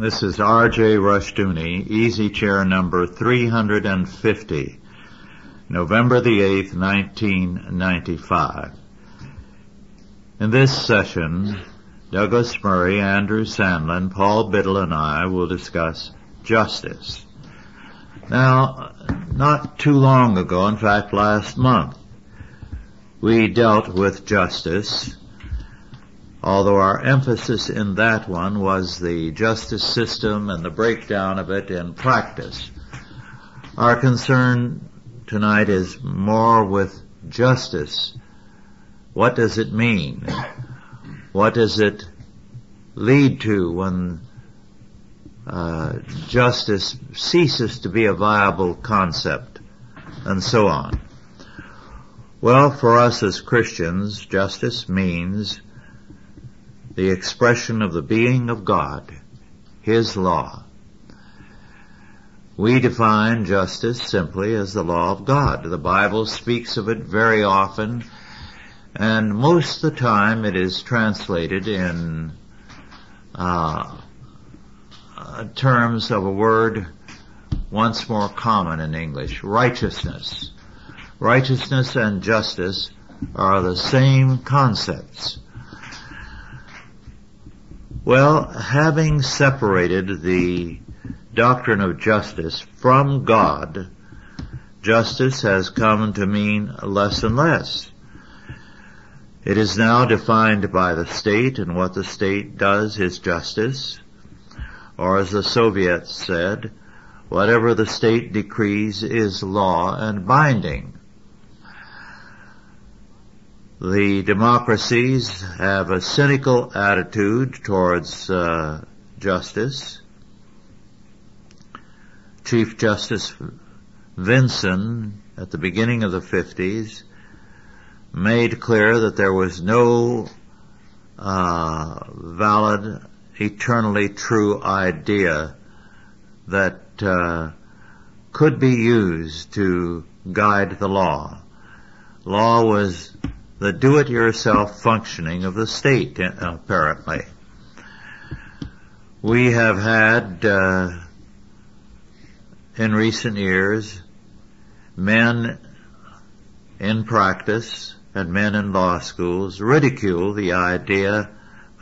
This is R.J. Rushdoony, easy chair number 350, November the 8th, 1995. In this session, Douglas Murray, Andrew Sandlin, Paul Biddle, and I will discuss justice. Now, not too long ago, in fact last month, we dealt with justice although our emphasis in that one was the justice system and the breakdown of it in practice. Our concern tonight is more with justice. What does it mean? What does it lead to when uh, justice ceases to be a viable concept and so on? Well, for us as Christians, justice means the expression of the being of God, His law. We define justice simply as the law of God. The Bible speaks of it very often, and most of the time it is translated in uh, terms of a word once more common in English, righteousness. Righteousness and justice are the same concepts. Well, having separated the doctrine of justice from God, justice has come to mean less and less. It is now defined by the state and what the state does is justice. Or as the Soviets said, whatever the state decrees is law and binding. The democracies have a cynical attitude towards uh, justice. Chief Justice Vinson, at the beginning of the 50s, made clear that there was no uh, valid, eternally true idea that uh, could be used to guide the law. Law was the do-it-yourself functioning of the state, apparently. We have had, uh, in recent years, men in practice and men in law schools ridicule the idea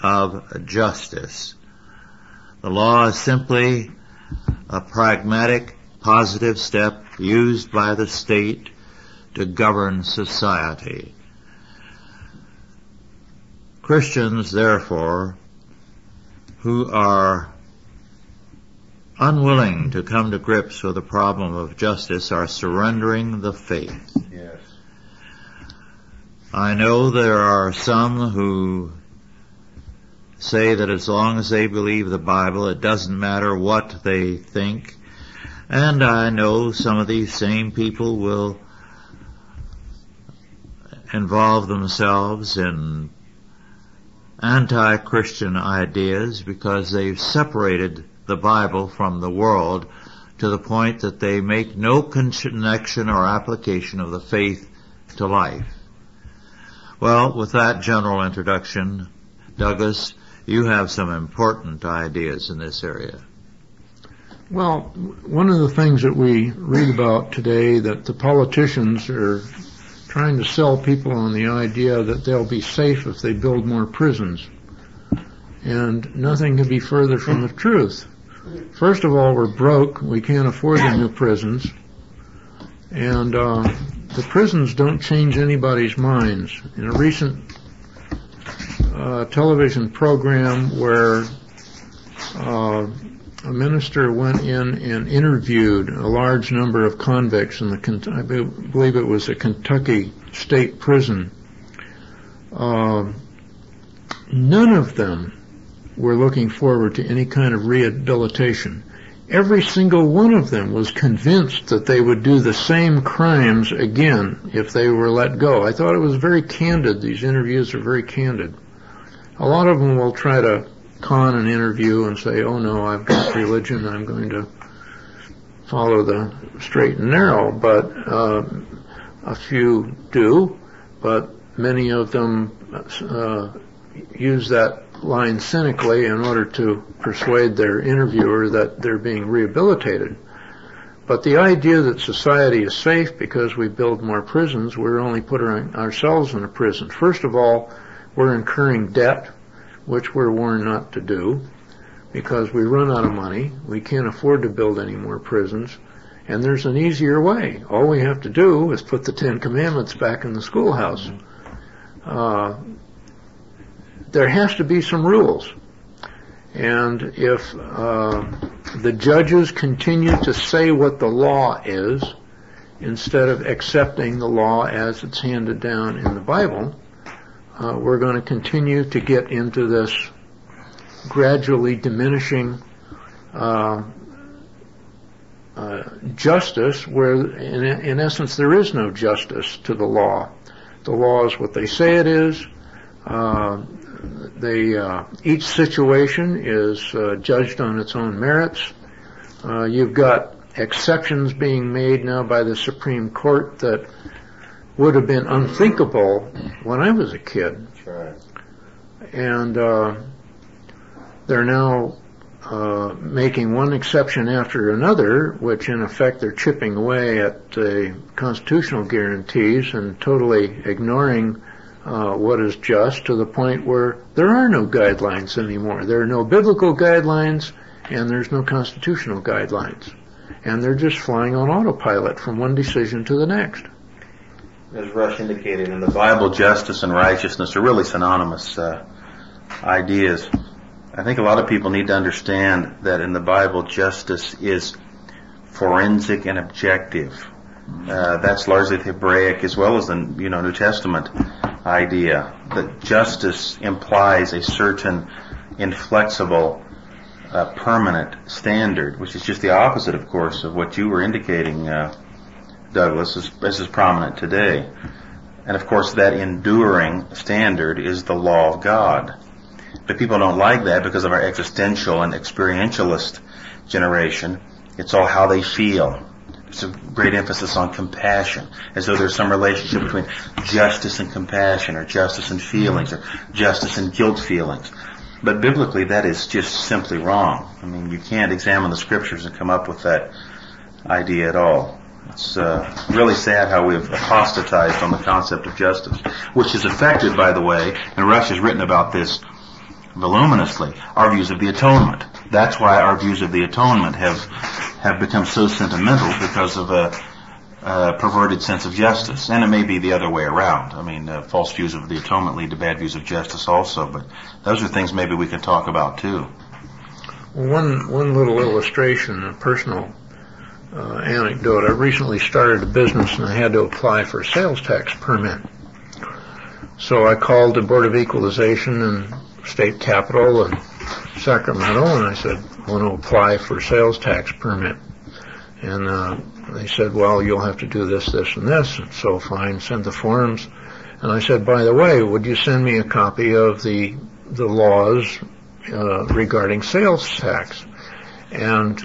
of justice. The law is simply a pragmatic, positive step used by the state to govern society. Christians, therefore, who are unwilling to come to grips with the problem of justice are surrendering the faith. Yes. I know there are some who say that as long as they believe the Bible, it doesn't matter what they think. And I know some of these same people will involve themselves in anti-Christian ideas because they've separated the Bible from the world to the point that they make no connection or application of the faith to life. Well, with that general introduction, Douglas, you have some important ideas in this area. Well, one of the things that we read about today that the politicians are trying to sell people on the idea that they'll be safe if they build more prisons. And nothing could be further from the truth. First of all, we're broke. We can't afford the new prisons. And uh, the prisons don't change anybody's minds. In a recent uh, television program where uh, a minister went in and interviewed a large number of convicts in the, I believe it was a Kentucky state prison. Uh, none of them were looking forward to any kind of rehabilitation. Every single one of them was convinced that they would do the same crimes again if they were let go. I thought it was very candid. These interviews are very candid. A lot of them will try to con an interview and say, oh no, I've got religion, I'm going to follow the straight and narrow, but uh, a few do, but many of them uh, use that line cynically in order to persuade their interviewer that they're being rehabilitated. But the idea that society is safe because we build more prisons, we're only putting ourselves in a prison. First of all, we're incurring debt, which we're warned not to do, because we run out of money. We can't afford to build any more prisons. And there's an easier way. All we have to do is put the Ten Commandments back in the schoolhouse. Uh, there has to be some rules. And if uh, the judges continue to say what the law is instead of accepting the law as it's handed down in the Bible, uh, we're going to continue to get into this gradually diminishing uh, uh, justice where in, in, essence there is no justice to the law. The law is what they say it is. Uh, they, uh, each situation is uh, judged on its own merits. Uh, you've got exceptions being made now by the Supreme Court that would have been unthinkable when I was a kid. Right. And uh, they're now uh, making one exception after another, which in effect they're chipping away at the constitutional guarantees and totally ignoring uh, what is just to the point where there are no guidelines anymore. There are no biblical guidelines and there's no constitutional guidelines. And they're just flying on autopilot from one decision to the next. As Rush indicated, in the Bible, justice and righteousness are really synonymous uh, ideas. I think a lot of people need to understand that in the Bible, justice is forensic and objective. Uh, that's largely the Hebraic as well as the you know New Testament idea that justice implies a certain inflexible, uh, permanent standard, which is just the opposite, of course, of what you were indicating, uh, Douglas, as, as is prominent today. And of course, that enduring standard is the law of God. But people don't like that because of our existential and experientialist generation. It's all how they feel. It's a great emphasis on compassion, as though there's some relationship between justice and compassion, or justice and feelings, or justice and guilt feelings. But biblically, that is just simply wrong. I mean, you can't examine the scriptures and come up with that idea at all. It's uh, really sad how we've apostatized on the concept of justice, which is affected, by the way, and Rush has written about this voluminously, our views of the atonement. That's why our views of the atonement have have become so sentimental because of a, a perverted sense of justice. And it may be the other way around. I mean, uh, false views of the atonement lead to bad views of justice also. But those are things maybe we can talk about too. One one little illustration, a personal uh, anecdote. I recently started a business and I had to apply for a sales tax permit. So I called the Board of Equalization and State Capitol and Sacramento and I said, I want to apply for a sales tax permit. And uh, they said, well, you'll have to do this, this, and this. And so fine, send the forms. And I said, by the way, would you send me a copy of the the laws uh, regarding sales tax? And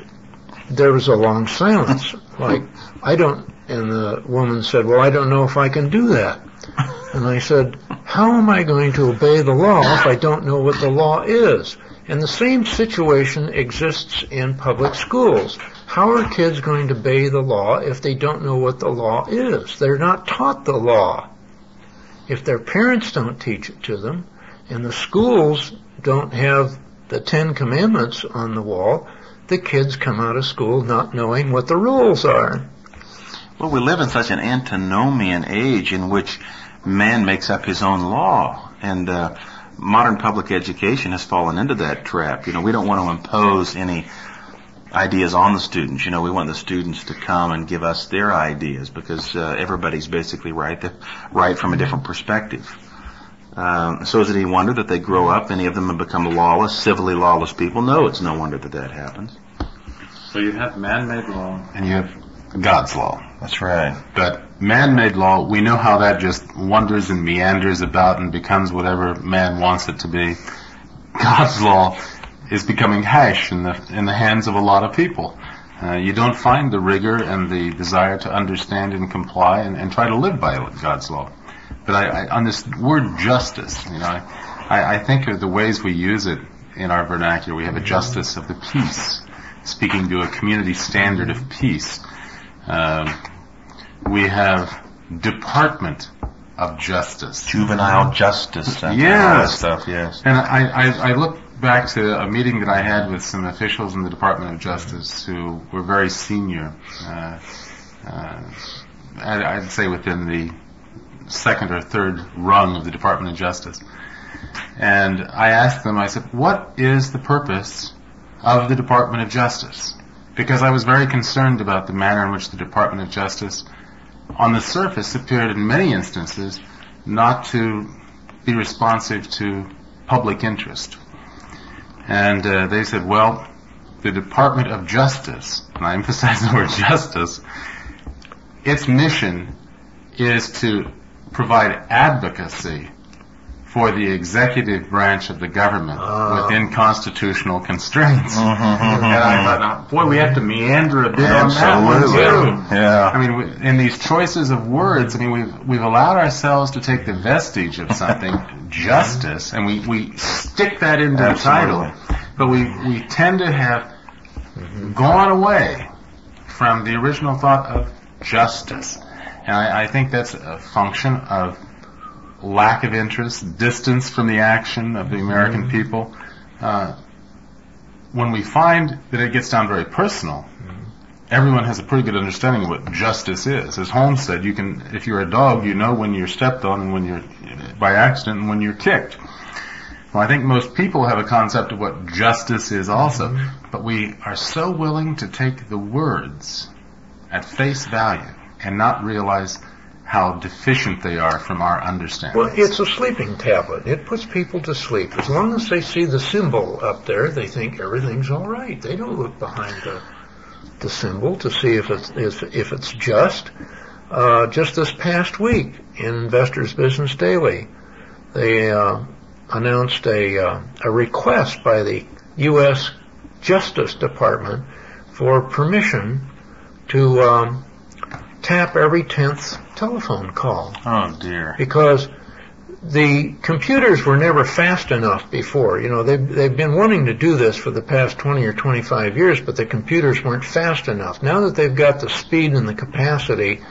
there was a long silence. Like, I don't. And the woman said, well, I don't know if I can do that. And I said, how am I going to obey the law if I don't know what the law is? And the same situation exists in public schools. How are kids going to obey the law if they don't know what the law is? They're not taught the law. If their parents don't teach it to them, and the schools don't have the Ten Commandments on the wall, the kids come out of school not knowing what the rules are. Well, we live in such an antinomian age in which man makes up his own law. And uh, modern public education has fallen into that trap. You know, we don't want to impose any ideas on the students. You know, we want the students to come and give us their ideas because uh, everybody's basically right, right from a different perspective. Uh, so is it any wonder that they grow up, any of them have become lawless, civilly lawless people? No, it's no wonder that that happens. So you have man-made law and you have God's law. That's right. But man-made law, we know how that just wanders and meanders about and becomes whatever man wants it to be. God's law is becoming hash in the in the hands of a lot of people. Uh, you don't find the rigor and the desire to understand and comply and, and try to live by God's law. But I, I, on this word justice, you know, I, I, think of the ways we use it in our vernacular. We have a justice of the peace, speaking to a community standard of peace. Um, we have Department of Justice. Juvenile justice and all that Yes. stuff, yes. And I, I, I look back to a meeting that I had with some officials in the Department of Justice who were very senior. Uh, uh, I'd, I'd say within the second or third rung of the Department of Justice. And I asked them, I said, what is the purpose of the Department of Justice? Because I was very concerned about the manner in which the Department of Justice, on the surface, appeared in many instances not to be responsive to public interest. And uh, they said, well, the Department of Justice, and I emphasize the word justice, its mission is to provide advocacy for the executive branch of the government Ah. within constitutional constraints. Mhm, And I thought, boy, we have to meander a bit on that one too. Yeah. I mean, in these choices of words, I mean, we've we've allowed ourselves to take the vestige of something, justice, and we we stick that into the title, but we we tend to have gone away from the original thought of justice, and I, I think that's a function of lack of interest, distance from the action of the American mm-hmm. people. Uh, when we find that it gets down very personal, mm-hmm. everyone has a pretty good understanding of what justice is. As Holmes said, you can, if you're a dog, you know when you're stepped on and when you're by accident and when you're kicked. Well, I think most people have a concept of what justice is also, mm-hmm. but we are so willing to take the words at face value and not realize how deficient they are from our understanding. Well, it's a sleeping tablet. It puts people to sleep. As long as they see the symbol up there, they think everything's all right. They don't look behind the the symbol to see if it's if, if it's just. Uh, just this past week in Investors Business Daily, they uh, announced a uh, a request by the U.S. Justice Department for permission to um, tap every tenth telephone call Oh dear. because the computers were never fast enough before. You know, they've, they've been wanting to do this for the past 20 or 25 years, but the computers weren't fast enough. Now that they've got the speed and the capacity,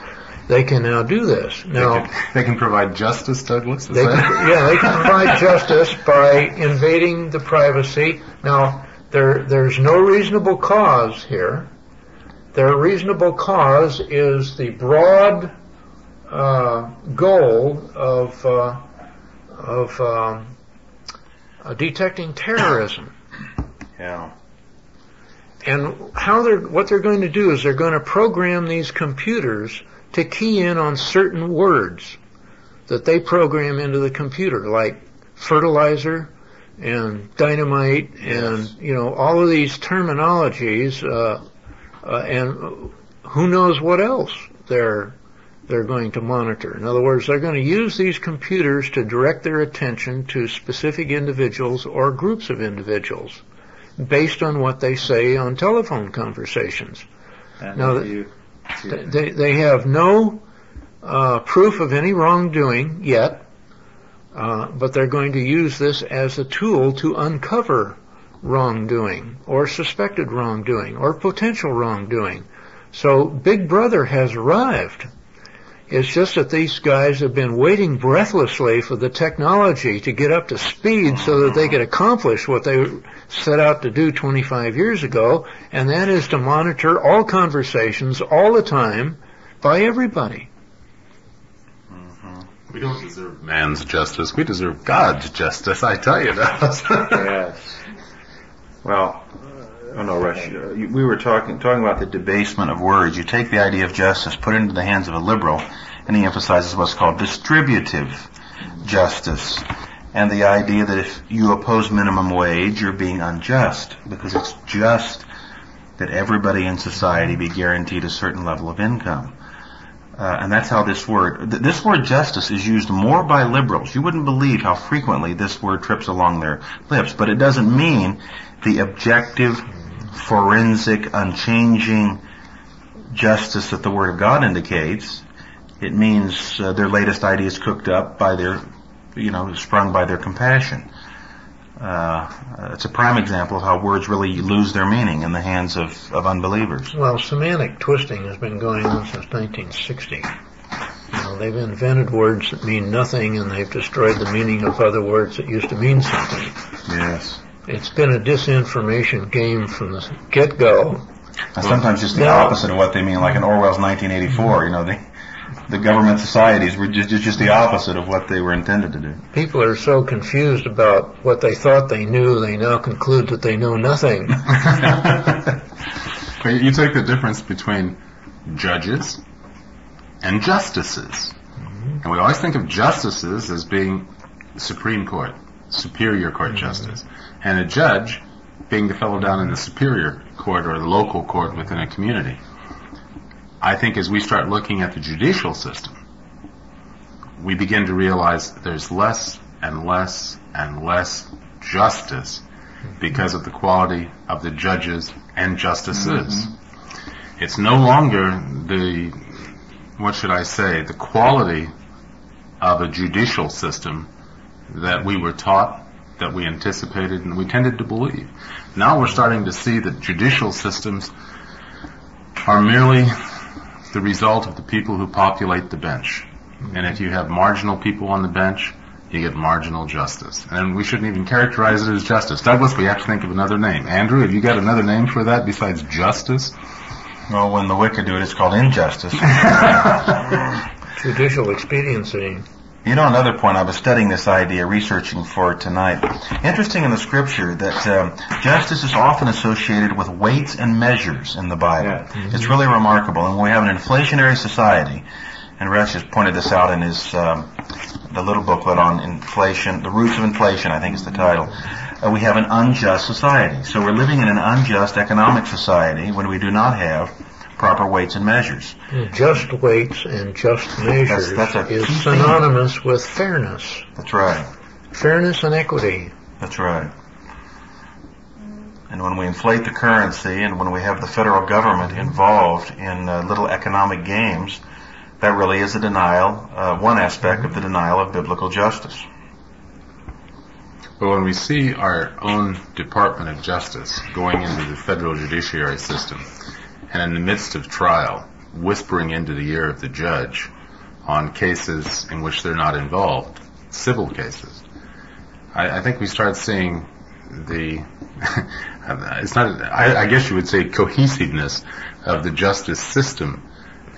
they can now do this. they, Now, can, they can provide justice, Douglas. Is they that- can, yeah, they can provide justice by invading the privacy. Now, there, there's no reasonable cause here. Their reasonable cause is the broad uh, goal of uh, of um, uh, detecting terrorism. Yeah. And how they're what they're going to do is they're going to program these computers to key in on certain words that they program into the computer, like fertilizer and dynamite and you know all of these terminologies, uh, and who knows what else they're they're going to monitor. In other words, they're going to use these computers to direct their attention to specific individuals or groups of individuals based on what they say on telephone conversations. And No, if that- you- They, they have no uh, proof of any wrongdoing yet, uh, but they're going to use this as a tool to uncover wrongdoing or suspected wrongdoing or potential wrongdoing. So Big Brother has arrived. It's just that these guys have been waiting breathlessly for the technology to get up to speed so that they could accomplish what they set out to do 25 years ago, and that is to monitor all conversations all the time by everybody. We don't deserve man's justice. We deserve God's justice. I tell you that. yes. Well, oh no, Rush. We were talking talking about the debasement of words. You take the idea of justice, put it into the hands of a liberal, and he emphasizes what's called distributive justice, and the idea that if you oppose minimum wage, you're being unjust because it's just that everybody in society be guaranteed a certain level of income. Uh, and that's how this word, th- this word justice is used more by liberals. You wouldn't believe how frequently this word trips along their lips, but it doesn't mean the objective, forensic, unchanging justice that the Word of God indicates. It means uh, their latest ideas cooked up by their you know, sprung by their compassion. Uh, it's a prime example of how words really lose their meaning in the hands of, of unbelievers. Well, semantic twisting has been going on since 1960. You know, they've invented words that mean nothing and they've destroyed the meaning of other words that used to mean something. Yes. It's been a disinformation game from the get-go. Sometimes just the Now- opposite of what they mean, like in Orwell's 1984. You know, the the government societies were just just the opposite of what they were intended to do. People are so confused about what they thought they knew, they now conclude that they know nothing. You take the difference between judges and justices. Mm-hmm. And we always think of justices as being Supreme Court, Superior Court mm-hmm. justice, and a judge being the fellow down in the Superior Court or the local court within a community. I think as we start looking at the judicial system, we begin to realize there's less and less and less justice because of the quality of the judges and justices. Mm-hmm. It's no longer the, what should I say, the quality of a judicial system that we were taught, that we anticipated, and we tended to believe. Now we're starting to see that judicial systems are merely the result of the people who populate the bench. And if you have marginal people on the bench, you get marginal justice. And we shouldn't even characterize it as justice. Douglas, we have to think of another name. Andrew, have you got another name for that besides justice? Well, when the wicked do it, it's called injustice. Judicial expediency. You know, another point, I was studying this idea, researching for tonight. Interesting in the scripture that um, justice is often associated with weights and measures in the Bible. It's really remarkable. And we have an inflationary society, and Rex has pointed this out in his um, the little booklet on inflation, the roots of inflation, I think is the title. Uh, we have an unjust society. So we're living in an unjust economic society when we do not have proper weights and measures. Just weights and just measures that's a is key thing. synonymous with fairness. That's right. Fairness and equity. That's right. And when we inflate the currency and when we have the federal government involved in uh, little economic games, that really is a denial, uh, one aspect of the denial of biblical justice. But when we see our own Department of Justice going into the federal judiciary system and in the midst of trial, whispering into the ear of the judge on cases in which they're not involved, civil cases, I, I think we start seeing the, it's not, I, I guess you would say cohesiveness of the justice system.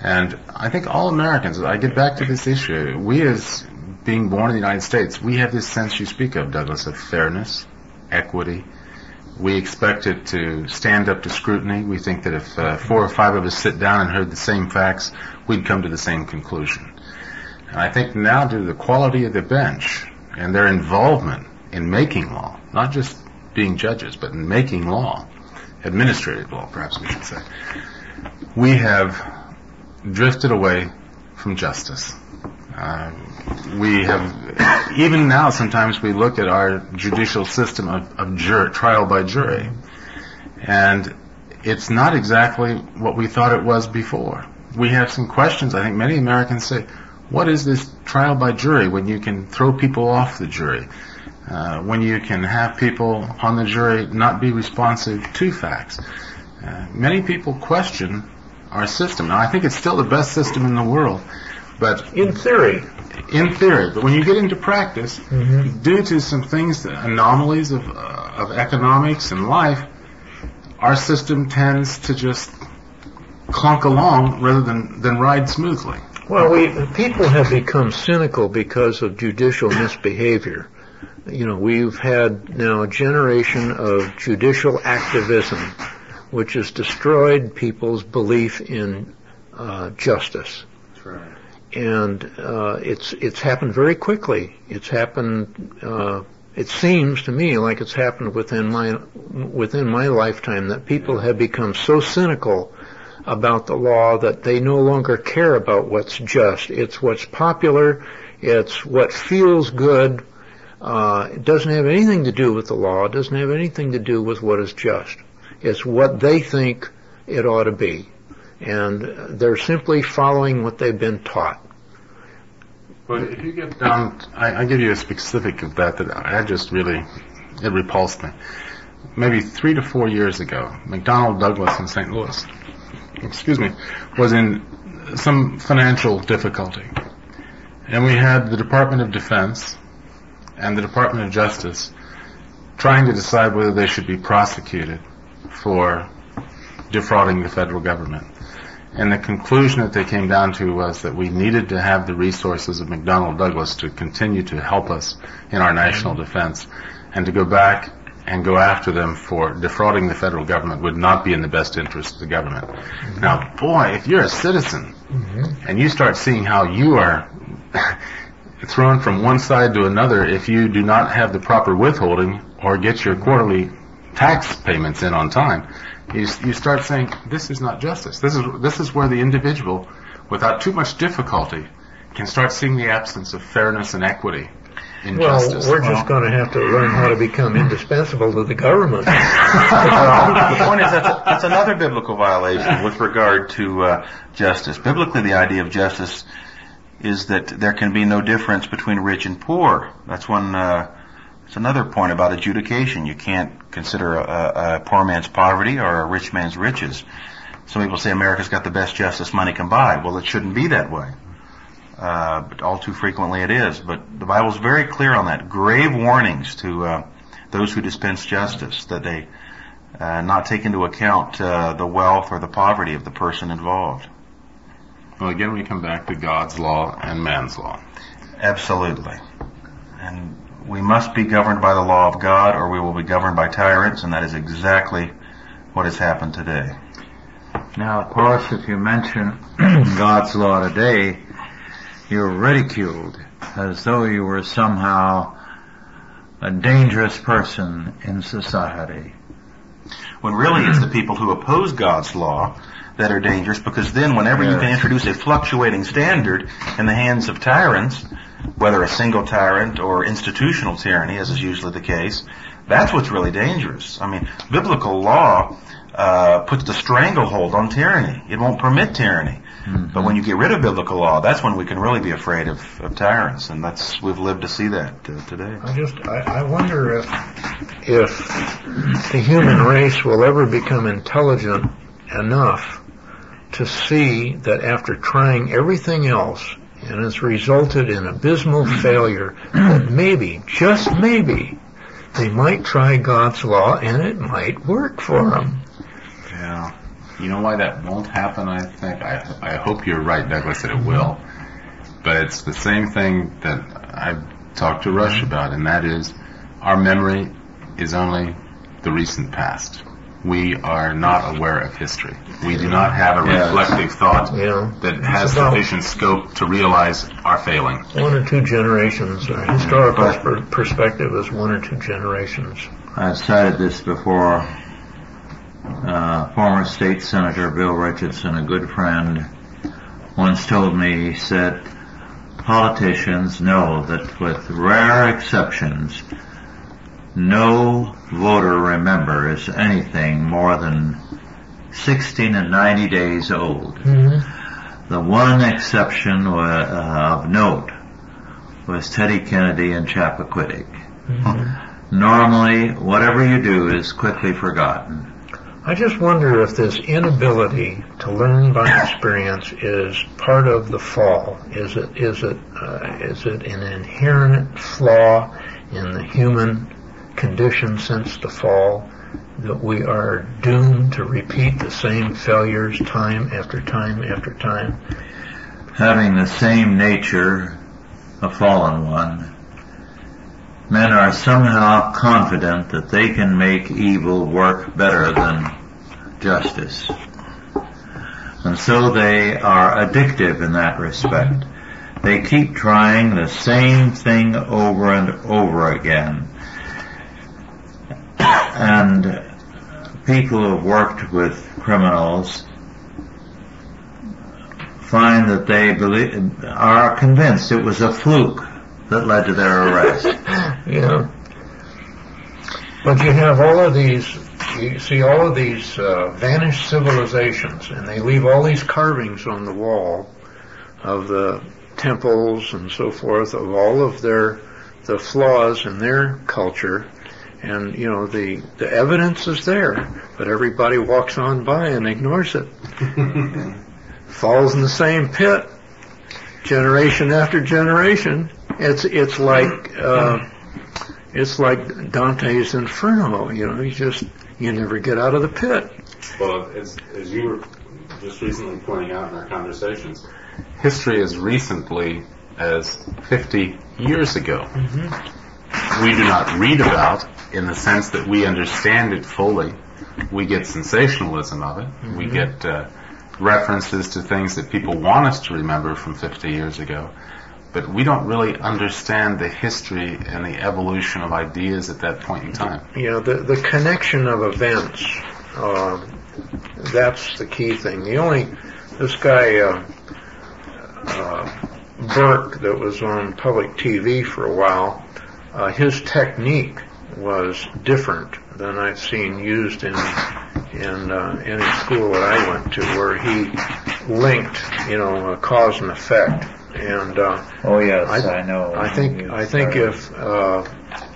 And I think all Americans, I get back to this issue, we as being born in the United States, we have this sense you speak of, Douglas, of fairness, equity. We expect it to stand up to scrutiny. We think that if uh, four or five of us sit down and heard the same facts, we'd come to the same conclusion. And I think now due to the quality of the bench and their involvement in making law, not just being judges, but in making law, administrative law perhaps we should say, we have drifted away from justice. Uh, we have, even now, sometimes we look at our judicial system of, of trial by jury, and it's not exactly what we thought it was before. We have some questions. I think many Americans say, "What is this trial by jury when you can throw people off the jury, uh, when you can have people on the jury not be responsive to facts?" Uh, many people question our system. Now, I think it's still the best system in the world, but In theory. in theory, but when you get into practice, due to some things, anomalies of, uh, of economics and life, our system tends to just clunk along rather than, than ride smoothly. Well, we people have become cynical because of judicial misbehavior. You know, we've had now a generation of judicial activism, which has destroyed people's belief in uh, justice. And uh, it's it's happened very quickly. It's happened. Uh, it seems to me like it's happened within my within my lifetime that people have become so cynical about the law that they no longer care about what's just. It's what's popular. It's what feels good. Uh, it doesn't have anything to do with the law. It doesn't have anything to do with what is just. It's what they think it ought to be. And they're simply following what they've been taught. But if you get down, I, I give you a specific of that that I just really, it repulsed me. Maybe three to four years ago, McDonnell Douglas in St. Louis, excuse me, was in some financial difficulty. And we had the Department of Defense and the Department of Justice trying to decide whether they should be prosecuted for defrauding the federal government. And the conclusion that they came down to was that we needed to have the resources of McDonnell Douglas to continue to help us in our national mm-hmm. defense. And to go back and go after them for defrauding the federal government would not be in the best interest of the government. Mm-hmm. Now, boy, if you're a citizen mm-hmm. and you start seeing how you are thrown from one side to another if you do not have the proper withholding or get your quarterly tax payments in on time, you, you start saying this is not justice. This is this is where the individual, without too much difficulty, can start seeing the absence of fairness and equity in Well, justice. we're just going to have to learn how to become indispensable to the government. Well, the point is that's, that's another biblical violation with regard to uh, justice. Biblically, the idea of justice is that there can be no difference between rich and poor. That's one. Uh, it's another point about adjudication. You can't consider a, a poor man's poverty or a rich man's riches. Some people say America's got the best justice money can buy. Well, it shouldn't be that way. Uh, but all too frequently it is. But the Bible's very clear on that. Grave warnings to uh, those who dispense justice that they uh, not take into account uh, the wealth or the poverty of the person involved. Well, again, we come back to God's law and man's law. Absolutely. And we must be governed by the law of God or we will be governed by tyrants, and that is exactly what has happened today. Now, of course, if you mention God's law today, you're ridiculed as though you were somehow a dangerous person in society. When really it's the people who oppose God's law that are dangerous because then whenever you can introduce a fluctuating standard in the hands of tyrants, whether a single tyrant or institutional tyranny, as is usually the case, that's what's really dangerous. I mean, biblical law uh, puts the stranglehold on tyranny. It won't permit tyranny. But when you get rid of biblical law, that's when we can really be afraid of, of tyrants, and that's we've lived to see that uh, today. I just, I, I wonder if, if the human race will ever become intelligent enough to see that after trying everything else and it's resulted in abysmal failure, maybe, just maybe, they might try God's law and it might work for them. Yeah. You know why that won't happen, I think? I, I hope you're right, Douglas, that it will. But it's the same thing that I've talked to Rush about, and that is our memory is only the recent past. We are not aware of history. We do not have a Yes. reflective thought You know, that has it's about sufficient scope to realize our failing. one or two generations. A historical per- perspective is one or two generations. I've cited this before. Uh, former state senator Bill Richardson, a good friend, once told me, he said, politicians know that with rare exceptions, no voter remembers anything more than 16 and 90 days old. The one exception uh, of note was Teddy Kennedy and Chappaquiddick. Normally, whatever you do is quickly forgotten. I just wonder if this inability to learn by experience is part of the fall. Is it is it uh, is it an inherent flaw in the human condition since the fall that we are doomed to repeat the same failures time after time after time? Having the same nature, a fallen one, men are somehow confident that they can make evil work better than justice. And so they are addictive in that respect. They keep trying the same thing over and over again. And people who have worked with criminals find that they believe, are convinced it was a fluke that led to their arrest. Yeah. But you have all of these, you see all of these uh, vanished civilizations, and they leave all these carvings on the wall of the temples and so forth of all of their the flaws in their culture and you know the the evidence is there but everybody walks on by and ignores it falls in the same pit generation after generation it's it's like uh, it's like Dante's Inferno you know you just you never get out of the pit well as as you were just recently pointing out in our conversations history as recently as 50 years ago. Mm-hmm. We do not read about in the sense that we understand it fully. We get sensationalism of it. Mm-hmm. We get uh, references to things that people want us to remember from 50 years ago. But we don't really understand the history and the evolution of ideas at that point in time. Yeah, the, the connection of events, uh, that's the key thing. The only, this guy, uh, uh, Burke that was on public TV for a while, uh, his technique was different than I've seen used in in uh, any school that I went to, where he linked, you know, cause and effect. And uh, oh yes, I, I know. I think I think if uh,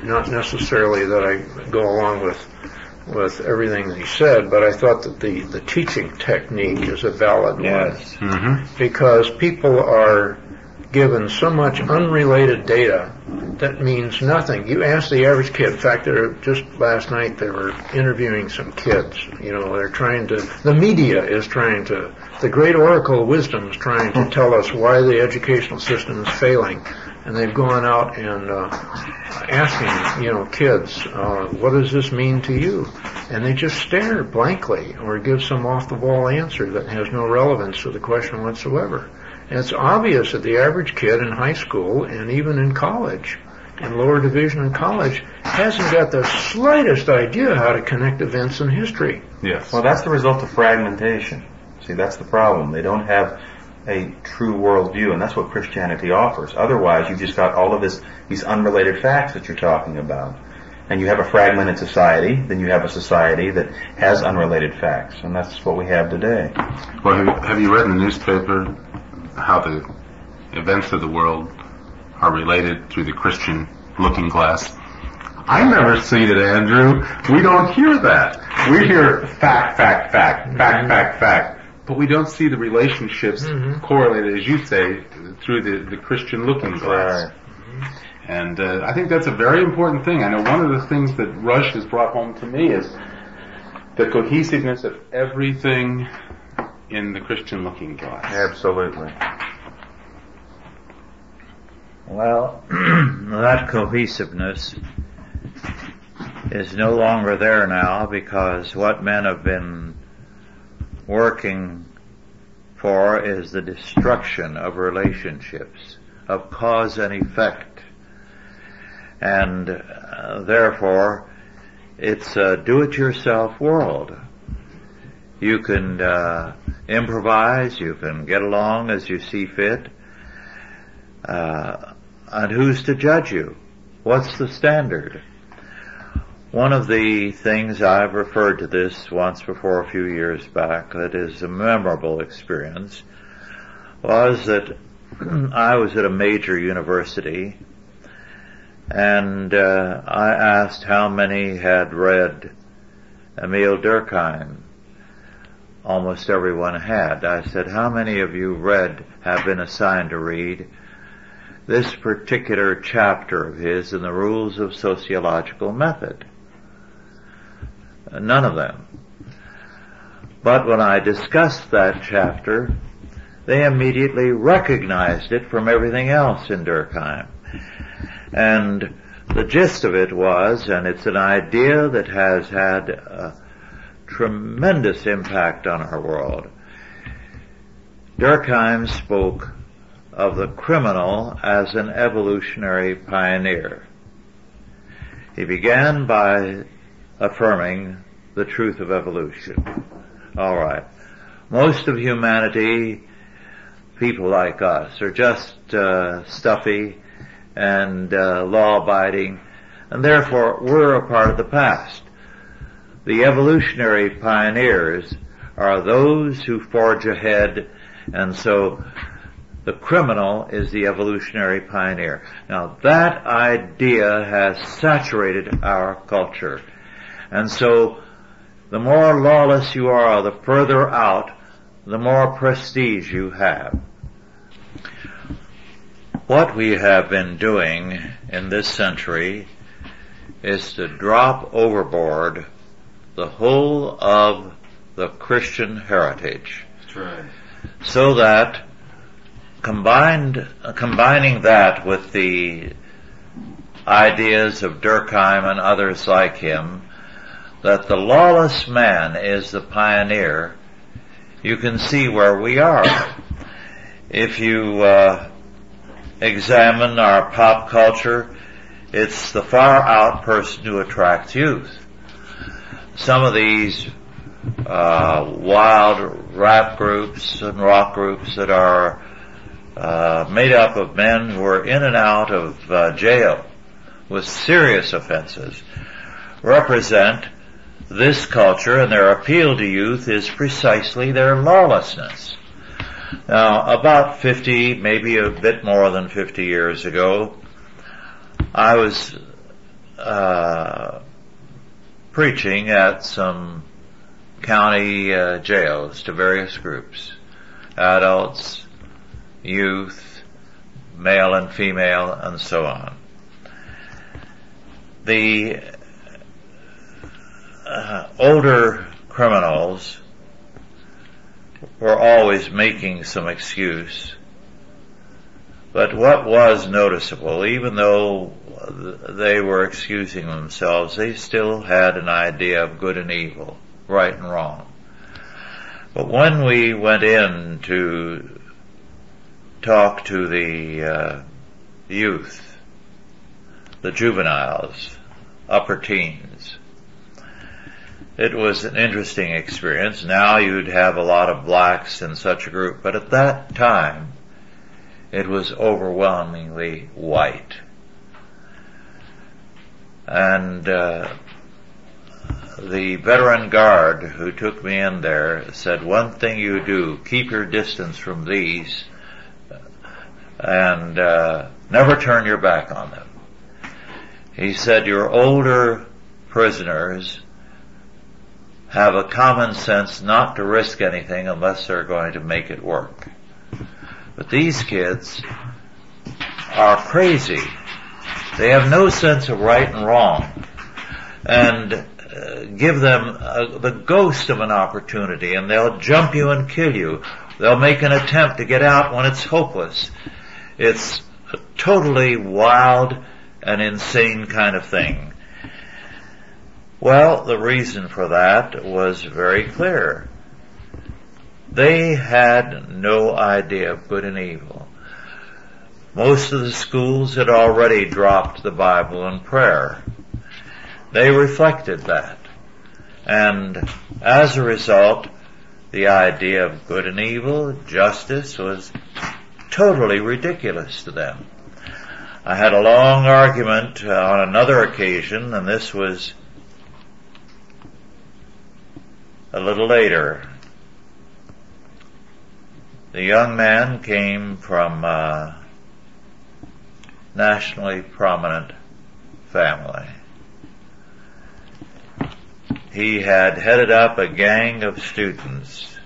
not necessarily that I go along with with everything that he said, but I thought that the the teaching technique is a valid yes. one mm-hmm. because people are given so much unrelated data that means nothing. You ask the average kid. In fact, just last night they were interviewing some kids. You know, they're trying to. The media is trying to. The great oracle wisdom is trying to tell us why the educational system is failing, and they've gone out and uh, asking, you know, kids, uh, what does this mean to you? And they just stare blankly or give some off-the-wall answer that has no relevance to the question whatsoever. And it's obvious that the average kid in high school and even in college, in lower division in college, hasn't got the slightest idea how to connect events in history. Yes. Well, that's the result of fragmentation. See, that's the problem. They don't have a true worldview, and that's what Christianity offers. Otherwise, you've just got all of this, these unrelated facts that you're talking about. And you have a fragmented society, then you have a society that has unrelated facts, and that's what we have today. Well, have you read in the newspaper how the events of the world are related through the Christian looking glass. I never see it, Andrew. We don't hear that. We hear fact, fact, fact, fact, fact, fact. But we don't see the relationships mm-hmm. correlated, as you say, through the, the Christian looking glass. Right. And uh, I think that's a very important thing. I know one of the things that Rush has brought home to me is the cohesiveness of everything in the Christian looking glass. Absolutely. Well, that cohesiveness is no longer there now because what men have been working for is the destruction of relationships, of cause and effect. And uh, therefore, it's a do-it-yourself world. You can uh, improvise, you can get along as you see fit, uh, and who's to judge you? What's the standard? One of the things I've referred to this once before a few years back that is a memorable experience was that I was at a major university and uh, I asked how many had read Emile Durkheim almost everyone had. I said, how many of you read, have been assigned to read this particular chapter of his in the rules of sociological method? None of them. But when I discussed that chapter, they immediately recognized it from everything else in Durkheim. And the gist of it was, and it's an idea that has had uh, tremendous impact on our world. Durkheim spoke of the criminal as an evolutionary pioneer. He began by affirming the truth of evolution. Alright. Most of humanity, people like us, are just uh, stuffy and uh, law-abiding, and therefore we're a part of the past. The evolutionary pioneers are those who forge ahead and so the criminal is the evolutionary pioneer. Now that idea has saturated our culture. And so the more lawless you are, the further out, the more prestige you have. What we have been doing in this century is to drop overboard the whole of the Christian heritage. Right. So that combined, combining that with the ideas of Durkheim and others like him, that the lawless man is the pioneer, you can see where we are. If you uh, examine our pop culture, it's the far out person who attracts youth. Some of these uh, wild rap groups and rock groups that are uh, made up of men who are in and out of uh, jail with serious offenses represent this culture and their appeal to youth is precisely their lawlessness. Now, about 50, maybe a bit more than 50 years ago, I was uh, preaching at some county uh, jails to various groups, adults, youth, male and female, and so on. The uh, older criminals were always making some excuse. But what was noticeable, even though they were excusing themselves, they still had an idea of good and evil, right and wrong. But when we went in to talk to the uh, youth, the juveniles, upper teens, it was an interesting experience. Now you'd have a lot of blacks in such a group, but at that time, it was overwhelmingly white. And uh, the veteran guard who took me in there said, one thing you do, keep your distance from these and uh, never turn your back on them. He said, your older prisoners have a common sense not to risk anything unless they're going to make it work. But these kids are crazy. They have no sense of right and wrong. And uh, give them uh, the ghost of an opportunity and they'll jump you and kill you. They'll make an attempt to get out when it's hopeless. It's a totally wild and insane kind of thing. Well, the reason for that was very clear. They had no idea of good and evil. Most of the schools had already dropped the Bible and prayer. They reflected that. And as a result, the idea of good and evil, justice, was totally ridiculous to them. I had a long argument uh, on another occasion, and this was a little later. The young man came from a nationally prominent family. He had headed up a gang of students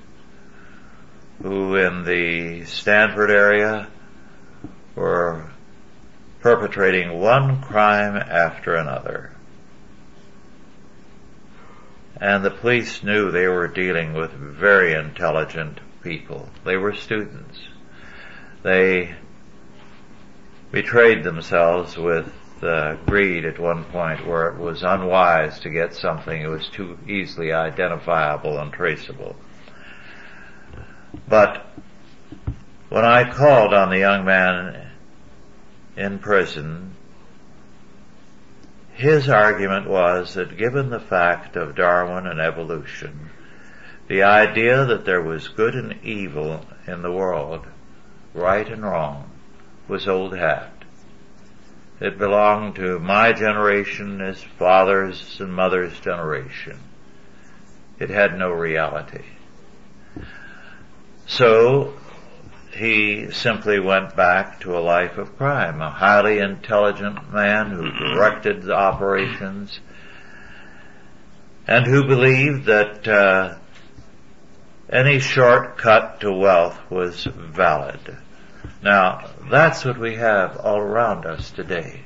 who in the Stanford area were perpetrating one crime after another and the police knew they were dealing with very intelligent people. They were students. They betrayed themselves with uh, greed at one point where it was unwise to get something that was too easily identifiable and traceable. But when I called on the young man in prison his argument was that given the fact of Darwin and evolution, the idea that there was good and evil in the world, right and wrong, was old hat. It belonged to my generation, his father's and mother's generation. It had no reality. So, he simply went back to a life of crime. A highly intelligent man who directed the operations and who believed that uh, any shortcut to wealth was valid. Now, that's what we have all around us today.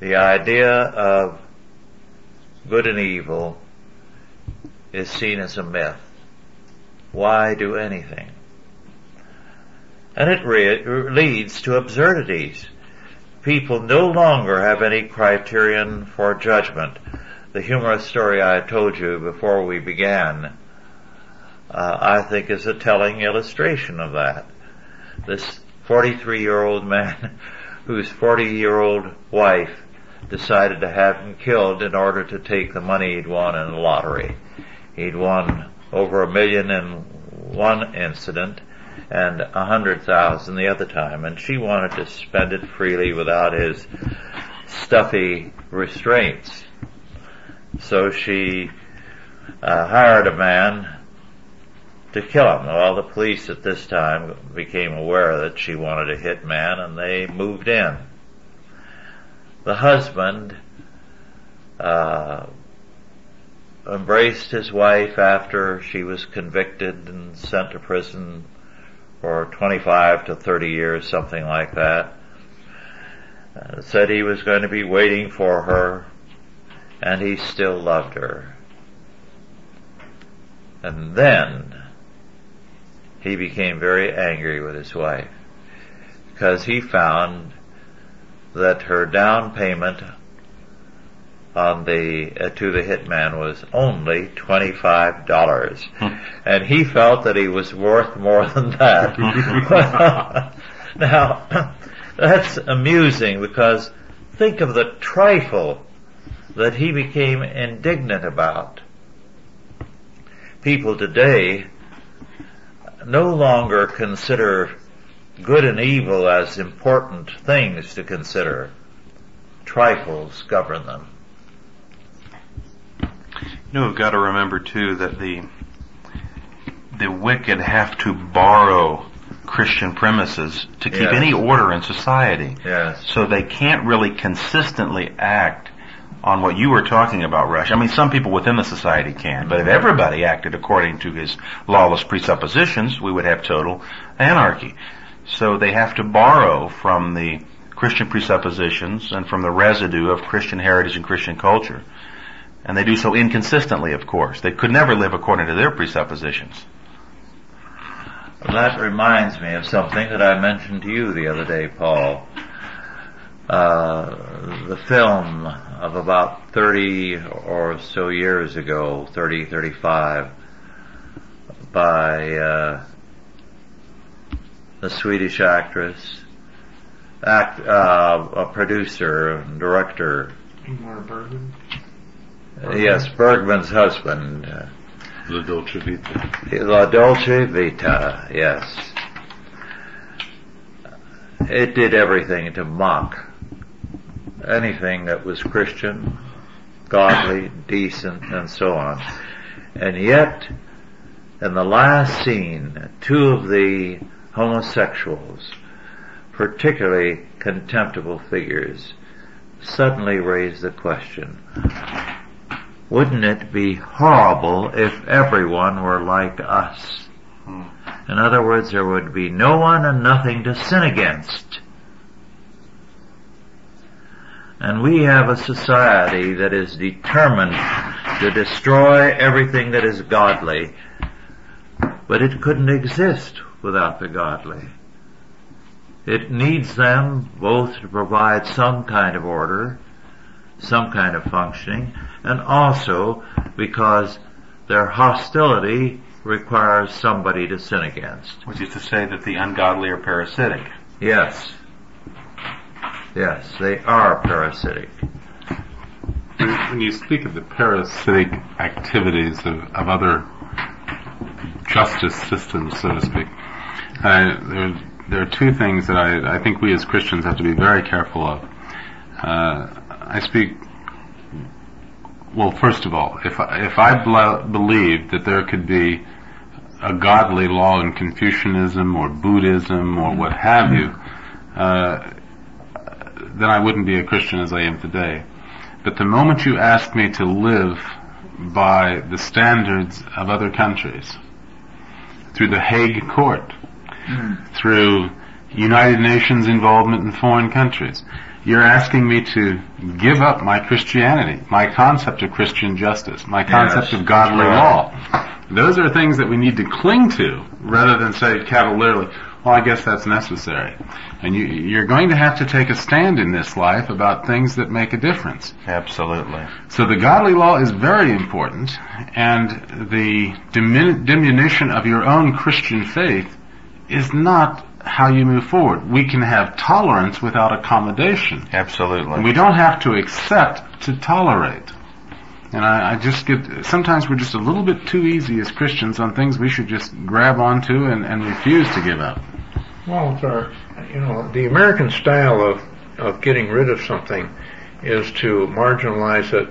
The idea of good and evil is seen as a myth. Why do anything? And it re- leads to absurdities. People no longer have any criterion for judgment. The humorous story I told you before we began, uh, I think is a telling illustration of that. This 43 year old man whose 40 year old wife decided to have him killed in order to take the money he'd won in the lottery. He'd won over a million in one incident and a hundred thousand the other time, and she wanted to spend it freely without his stuffy restraints. So she uh, hired a man to kill him. Well, the police at this time became aware that she wanted a hit man, and they moved in. The husband uh, embraced his wife after she was convicted and sent to prison for 25 to 30 years, something like that. Uh, said he was going to be waiting for her and he still loved her. And then he became very angry with his wife because he found that her down payment on the uh, to the hitman was only twenty five dollars, hmm. and he felt that he was worth more than that. now, that's amusing because think of the trifle that he became indignant about. People today no longer consider good and evil as important things to consider. Trifles govern them. You know, we've got to remember too that the the wicked have to borrow Christian premises to keep yes. any order in society. Yes. So they can't really consistently act on what you were talking about, Rush. I mean, some people within the society can, but if everybody acted according to his lawless presuppositions, we would have total anarchy. So they have to borrow from the Christian presuppositions and from the residue of Christian heritage and Christian culture and they do so inconsistently, of course. They could never live according to their presuppositions. Well, that reminds me of something that I mentioned to you the other day, Paul. Uh, the film of about 30 or so years ago, 30, 35, by uh, the Swedish actress, act, uh, a producer and director. Ingmar Bergman? yes, Bergman's husband. Uh, La Dolce Vita. La Dolce Vita, yes. It did everything to mock anything that was Christian, godly, decent, and so on. And yet, in the last scene, two of the homosexuals, particularly contemptible figures, suddenly raise the question, wouldn't it be horrible if everyone were like us? Hmm. In other words, there would be no one and nothing to sin against. And we have a society that is determined to destroy everything that is godly, but it couldn't exist without the godly. It needs them both to provide some kind of order, some kind of functioning, and also because their hostility requires somebody to sin against. Which is to say that the ungodly are parasitic. Yes. Yes, they are parasitic. When you speak of the parasitic activities of, of other justice systems, so to speak, uh, there, there, are two things that I, I, think we as Christians have to be very careful of. Uh, I speak well, first of all, if I, if I believe that there could be a godly law in Confucianism or Buddhism or what have you, uh, then I wouldn't be a Christian as I am today. But the moment you ask me to live by the standards of other countries, through the Hague Court, hmm. through United Nations involvement in foreign countries, you're asking me to give up my Christianity, my concept of Christian justice, my concept Yes, of godly law. Those are things that we need to cling to rather than say cavalierly, well, I guess that's necessary. And you, you're going to have to take a stand in this life about things that make a difference. Absolutely. So the godly law is very important, and the dimin- diminution of your own Christian faith is not how you move forward. We can have tolerance without accommodation. Absolutely. And we don't have to accept to tolerate. And I, I just get, sometimes we're just a little bit too easy as Christians on things we should just grab onto and, and refuse to give up. Well, our, you know, the American style of, of getting rid of something is to marginalize it,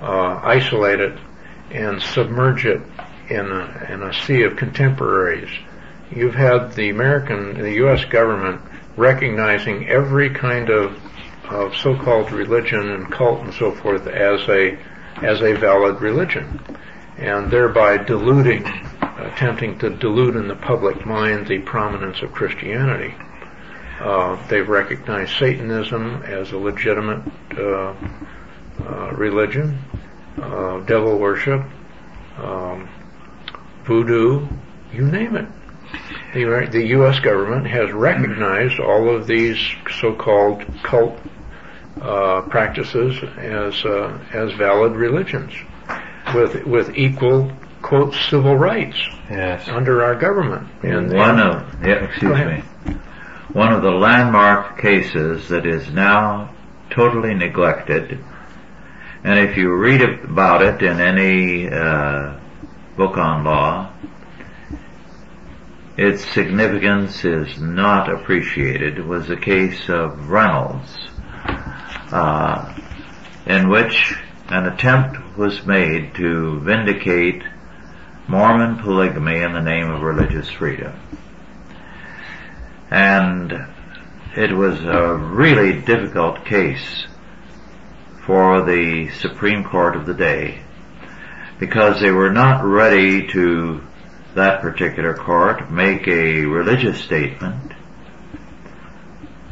uh, isolate it, and submerge it in a, in a sea of contemporaries. You've had the American, the U.S. government recognizing every kind of, of so-called religion and cult and so forth as a, as a valid religion, and thereby diluting attempting to dilute in the public mind the prominence of Christianity. Uh, they've recognized Satanism as a legitimate uh, uh, religion, uh, devil worship, um, voodoo, you name it. The, the U.S. government has recognized all of these so-called cult uh, practices as uh, as valid religions, with with equal quote civil rights Yes. under our government. And One of, yeah, excuse me. One of the landmark cases that is now totally neglected, and if you read about it in any uh, book on law, its significance is not appreciated, was the case of Reynolds, uh, in which an attempt was made to vindicate Mormon polygamy in the name of religious freedom. And it was a really difficult case for the Supreme Court of the day because they were not ready to, that particular court, make a religious statement.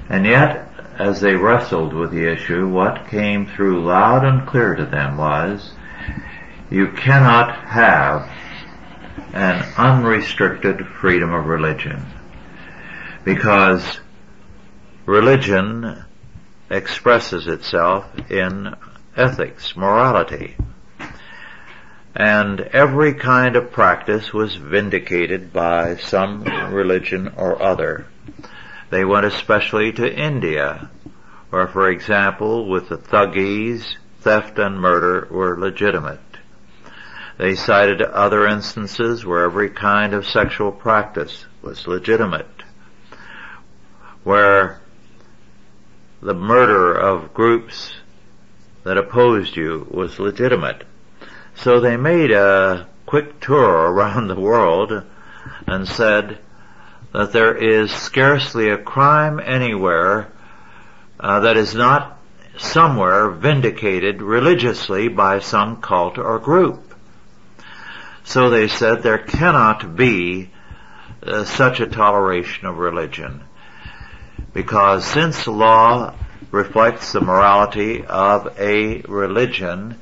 And yet, as they wrestled with the issue, what came through loud and clear to them was, you cannot have an unrestricted freedom of religion. Because religion expresses itself in ethics, morality. And every kind of practice was vindicated by some religion or other. They went especially to India, where for example with the Thuggees, theft and murder were legitimate. They cited other instances where every kind of sexual practice was legitimate, where the murder of groups that opposed you was legitimate. So they made a quick tour around the world and said that there is scarcely a crime anywhere uh, that is not somewhere vindicated religiously by some cult or group. So they said there cannot be uh, such a toleration of religion. Because since law reflects the morality of a religion,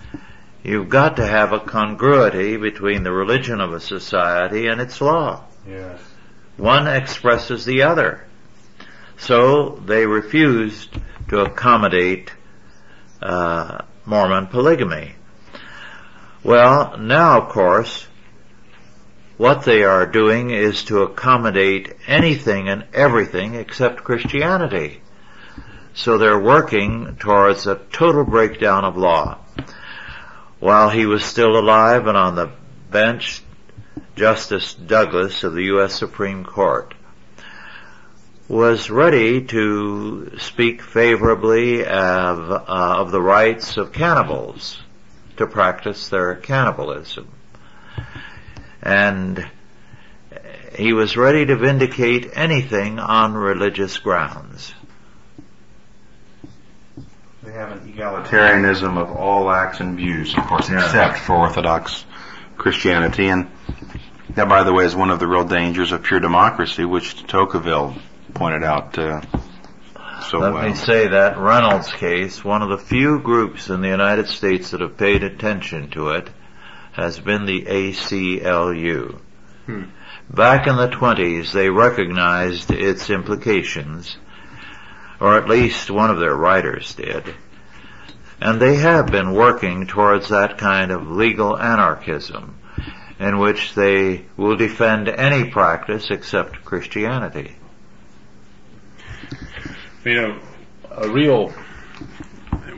you've got to have a congruity between the religion of a society and its law. Yes. One expresses the other. So they refused to accommodate uh, Mormon polygamy. Well, now of course, what they are doing is to accommodate anything and everything except Christianity. So they're working towards a total breakdown of law. While he was still alive and on the bench, Justice Douglas of the U.S. Supreme Court was ready to speak favorably of, uh, of the rights of cannibals to practice their cannibalism. And he was ready to vindicate anything on religious grounds. They have an egalitarianism of all acts and views, of course, Yeah. except for Orthodox Christianity. And that, by the way, is one of the real dangers of pure democracy, which Tocqueville pointed out uh, so Let well. me say that Reynolds case, one of the few groups in the United States that have paid attention to it, has been the ACLU. Hmm. Back in the 20s, they recognized its implications, or at least one of their writers did. And they have been working towards that kind of legal anarchism, in which they will defend any practice except Christianity. You know, a real,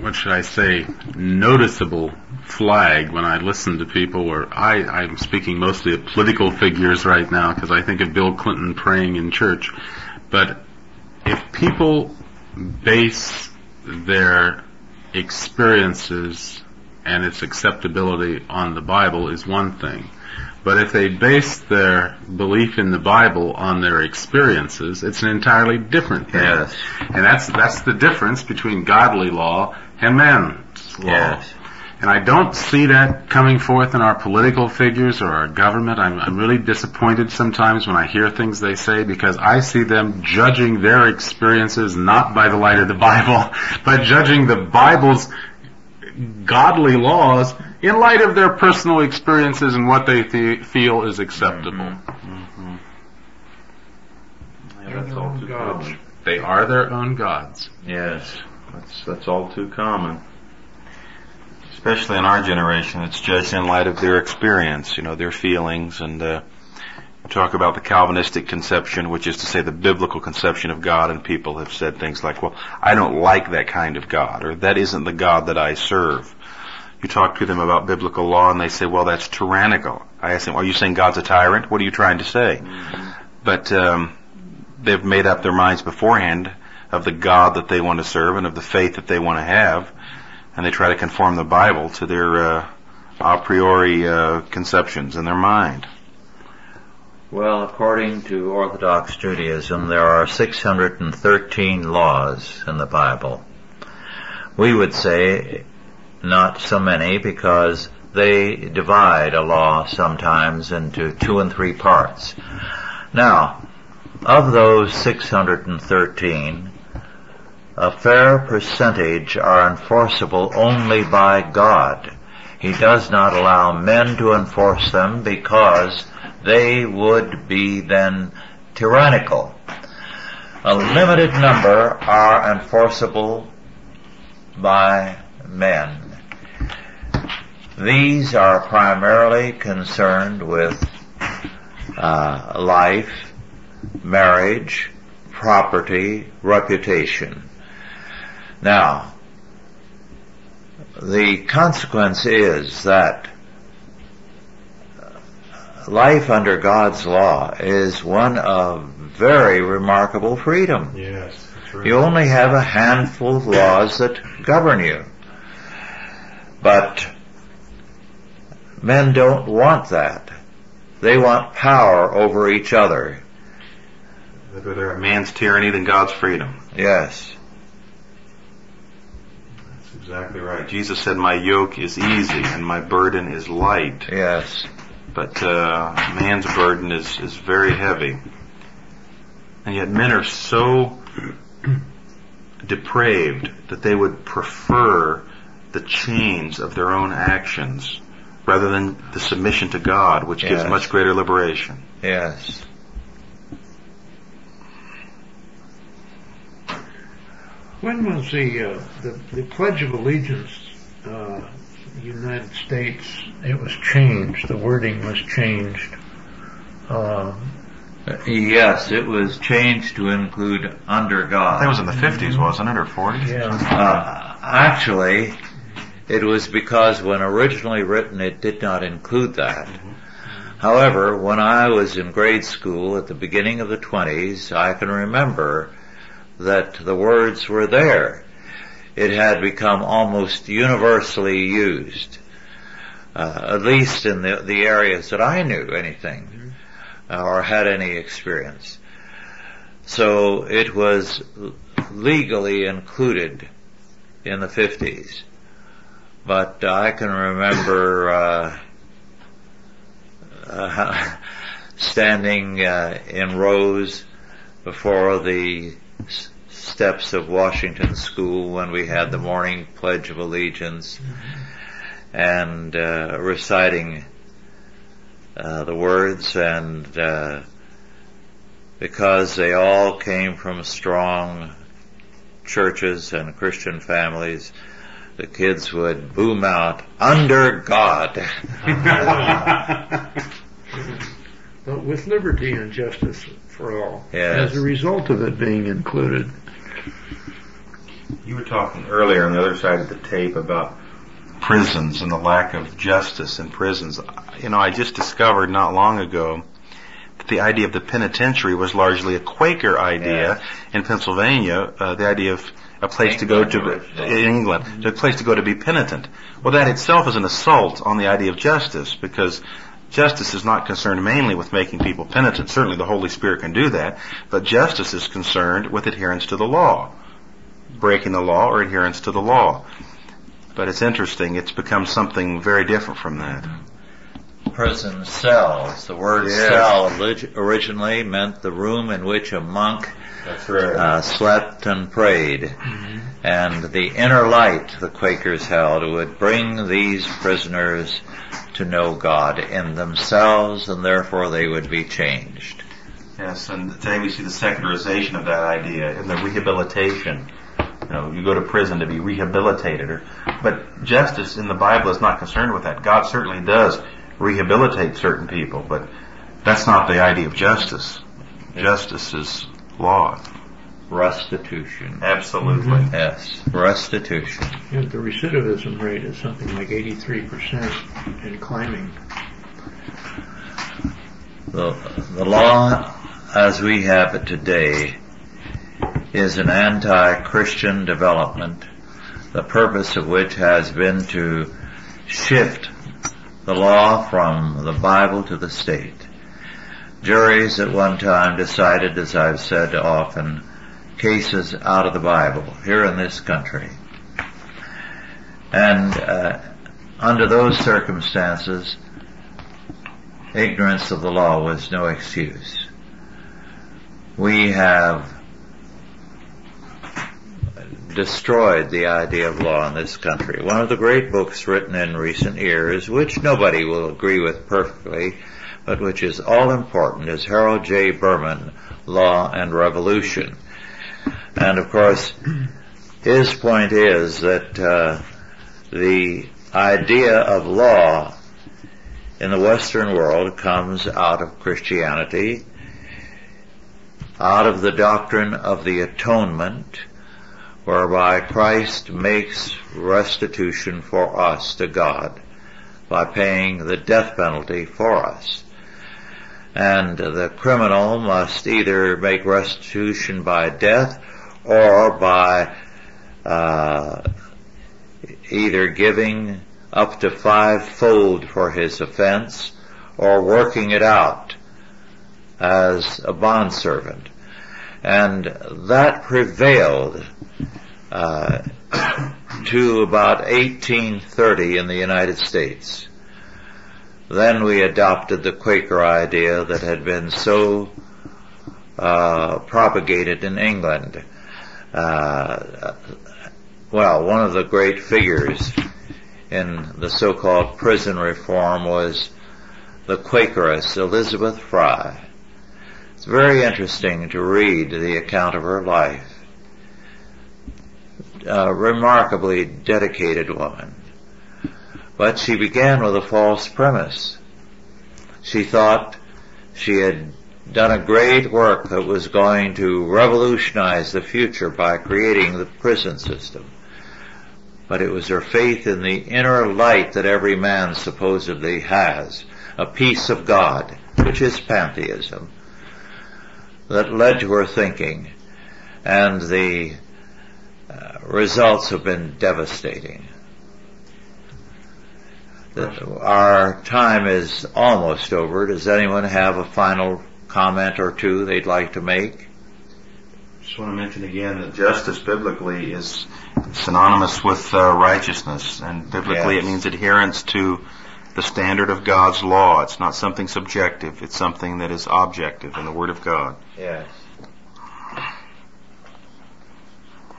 what should I say, noticeable flag when I listen to people, or I, I'm speaking mostly of political figures right now because I think of Bill Clinton praying in church. But if people base their experiences and its acceptability on the Bible is one thing. But if they base their belief in the Bible on their experiences, it's an entirely different thing. Yes. And that's that's the difference between godly law and man's law. Yes. And I don't see that coming forth in our political figures or our government. I'm, I'm really disappointed sometimes when I hear things they say because I see them judging their experiences not by the light of the Bible, but judging the Bible's godly laws in light of their personal experiences and what they th- feel is acceptable. Mm-hmm. Yeah, that's all too Gods. common. They are their own gods. Yes. That's that's all too common. Especially in our generation, it's judged in light of their experience, you know, their feelings, and uh, talk about the Calvinistic conception, which is to say the biblical conception of God, and people have said things like, "Well, I don't like that kind of God," or "That isn't the God that I serve." You talk to them about biblical law, and they say, "Well, that's tyrannical." I ask them, "Are you saying God's a tyrant? What are you trying to say?" But um, they've made up their minds beforehand of the God that they want to serve and of the faith that they want to have, and they try to conform the Bible to their uh, a priori uh, conceptions in their mind. Well, according to Orthodox Judaism, there are 613 laws in the Bible. We would say not so many because they divide a law sometimes into two and three parts. Now, of those 613, a fair percentage are enforceable only by God. He does not allow men to enforce them because they would be then tyrannical. A limited number are enforceable by men. These are primarily concerned with uh, life, marriage, property, reputation. Now, the consequence is that life under God's law is one of very remarkable freedom. Yes. That's true. You only have a handful of laws that govern you. But men don't want that. They want power over each other. Rather a man's tyranny than God's freedom. Yes. Exactly right. Jesus said, "My yoke is easy and my burden is light." Yes. But uh, man's burden is is very heavy, and yet men are so depraved that they would prefer the chains of their own actions rather than the submission to God, which gives much greater liberation. Yes. When was the, uh, the, the Pledge of Allegiance, uh, United States, it was changed, the wording was changed. Uh, Yes, it was changed to include under God. That was in the fifties, wasn't it, or forties? yeah. Uh, actually, it was because when originally written it did not include that. However, when I was in grade school at the beginning of the 20s, I can remember that the words were there. It had become almost universally used, uh, at least in the, the areas that I knew anything. or had any experience. So it was legally included in the 50s. But I can remember uh, uh, standing uh, in rows before the steps of Washington School when we had the morning Pledge of Allegiance and uh, reciting uh, the words and uh, because they all came from strong churches and Christian families, the kids would boom out, under God. But with liberty and justice for all. Yes. As a result of it being included. You were talking earlier on the other side of the tape about prisons and the lack of justice in prisons. You know, I just discovered not long ago that the idea of the penitentiary was largely a Quaker idea Yes. in Pennsylvania. Uh, the idea of a place to go to England originally. in England, a place to go to be penitent. Well, that itself is an assault on the idea of justice because justice is not concerned mainly with making people penitent. Certainly, the Holy Spirit can do that, but justice is concerned with adherence to the law breaking the law or adherence to the law. But it's interesting, it's become something very different from that. Prison cells. The word Yes. cell originally meant the room in which a monk right. uh, slept and prayed. And the inner light, the Quakers held, would bring these prisoners to know God in themselves and therefore they would be changed. yes, and today we see the secularization of that idea and the rehabilitation. You know, you go to prison to be rehabilitated. Or, but justice in the Bible is not concerned with that. God certainly does rehabilitate certain people, but that's not the idea of justice. Justice is law. Restitution. Absolutely. Yes, restitution. And the recidivism rate is something like 83% and climbing. The, the law as we have it today is an anti-Christian development, the purpose of which has been to shift the law from the Bible to the state. Juries at one time decided, as I've said often, cases out of the Bible here in this country. And uh, under those circumstances, ignorance of the law was no excuse. We have destroyed the idea of law in this country. One of the great books written in recent years, which nobody will agree with perfectly, but which is all important, is Harold J. Berman, Law and Revolution. And of course, his point is that uh, the idea of law in the Western world comes out of Christianity, out of the doctrine of the atonement, whereby Christ makes restitution for us to God by paying the death penalty for us. And the criminal must either make restitution by death or by uh, either giving up to fivefold for his offense or working it out as a bondservant. And that prevailed uh, to about 1830 in the United States. Then we adopted the Quaker idea that had been so uh, propagated in England. Uh, well, one of the great figures in the so-called prison reform was the Quakeress Elizabeth Fry. It's very interesting to read the account of her life. A remarkably dedicated woman. But she began with a false premise. She thought she had done a great work that was going to revolutionize the future by creating the prison system. But it was her faith in the inner light that every man supposedly has, a peace of God, which is pantheism, that led to her thinking. And the uh, results have been devastating. Our time is almost over. Does anyone have a final comment or two they'd like to make? Just want to mention again that justice biblically is synonymous with uh, righteousness, and biblically Yes. it means adherence to the standard of God's law. It's not something subjective; it's something that is objective in the Word of God. Yes.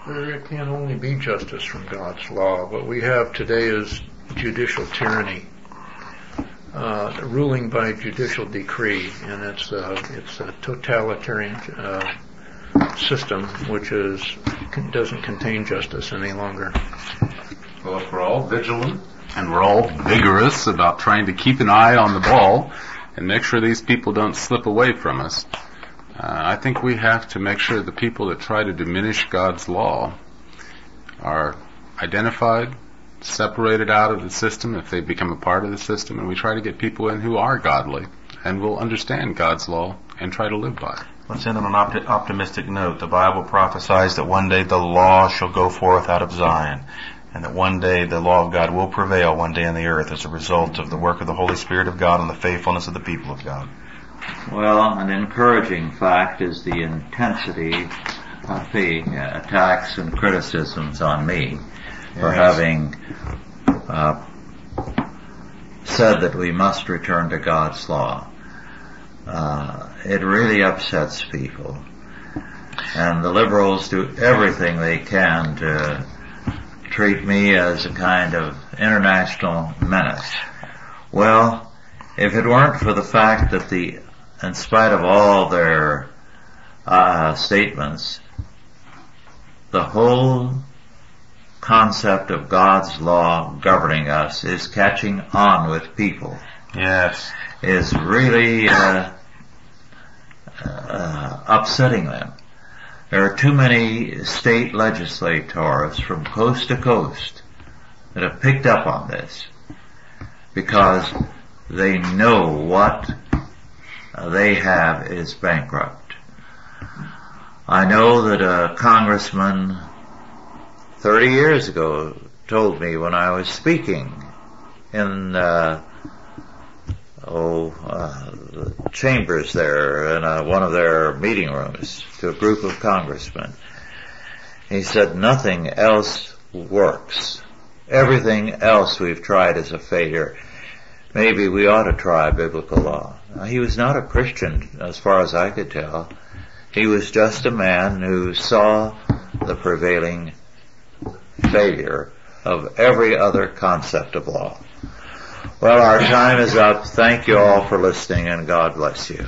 There can only be justice from God's law. What we have today is judicial tyranny, uh, ruling by judicial decree, and it's a, it's a totalitarian uh, system which is doesn't contain justice any longer. Well, if we're all vigilant and we're all vigorous about trying to keep an eye on the ball and make sure these people don't slip away from us, uh, I think we have to make sure the people that try to diminish God's law are identified, separated out of the system if they become a part of the system, and we try to get people in who are godly and will understand God's law and try to live by it. Let's end on an opti- optimistic note. The Bible prophesies that one day the law shall go forth out of Zion, and that one day the law of God will prevail one day on the earth as a result of the work of the Holy Spirit of God and the faithfulness of the people of God. Well, an encouraging fact is the intensity of the uh, attacks and criticisms on me for having uh, said that we must return to God's law. Uh, it really upsets people. And the liberals do everything they can to treat me as a kind of international menace. Well, if it weren't for the fact that the, in spite of all their uh, statements, the whole concept of God's law governing us is catching on with people, Yes. is really uh, uh, upsetting them. There are too many state legislators from coast to coast that have picked up on this because they know what they have is bankrupt. I know that a congressman 30 years ago told me when I was speaking in uh, oh uh, chambers there in uh, one of their meeting rooms to a group of congressmen. He said nothing else works. Everything else we've tried is a failure. Maybe we ought to try biblical law. He was not a Christian as far as I could tell. He was just a man who saw the prevailing failure of every other concept of law. Well, our time is up. Thank you all for listening and God bless you.